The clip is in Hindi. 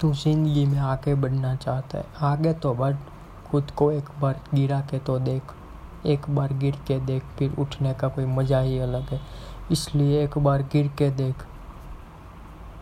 तू ज़िंदगी में आगे बढ़ना चाहता है। आगे तो बढ़, खुद को एक बार गिरा के तो देख, एक बार गिर के देख, फिर उठने का कोई मज़ा ही अलग है। इसलिए एक बार गिर के देख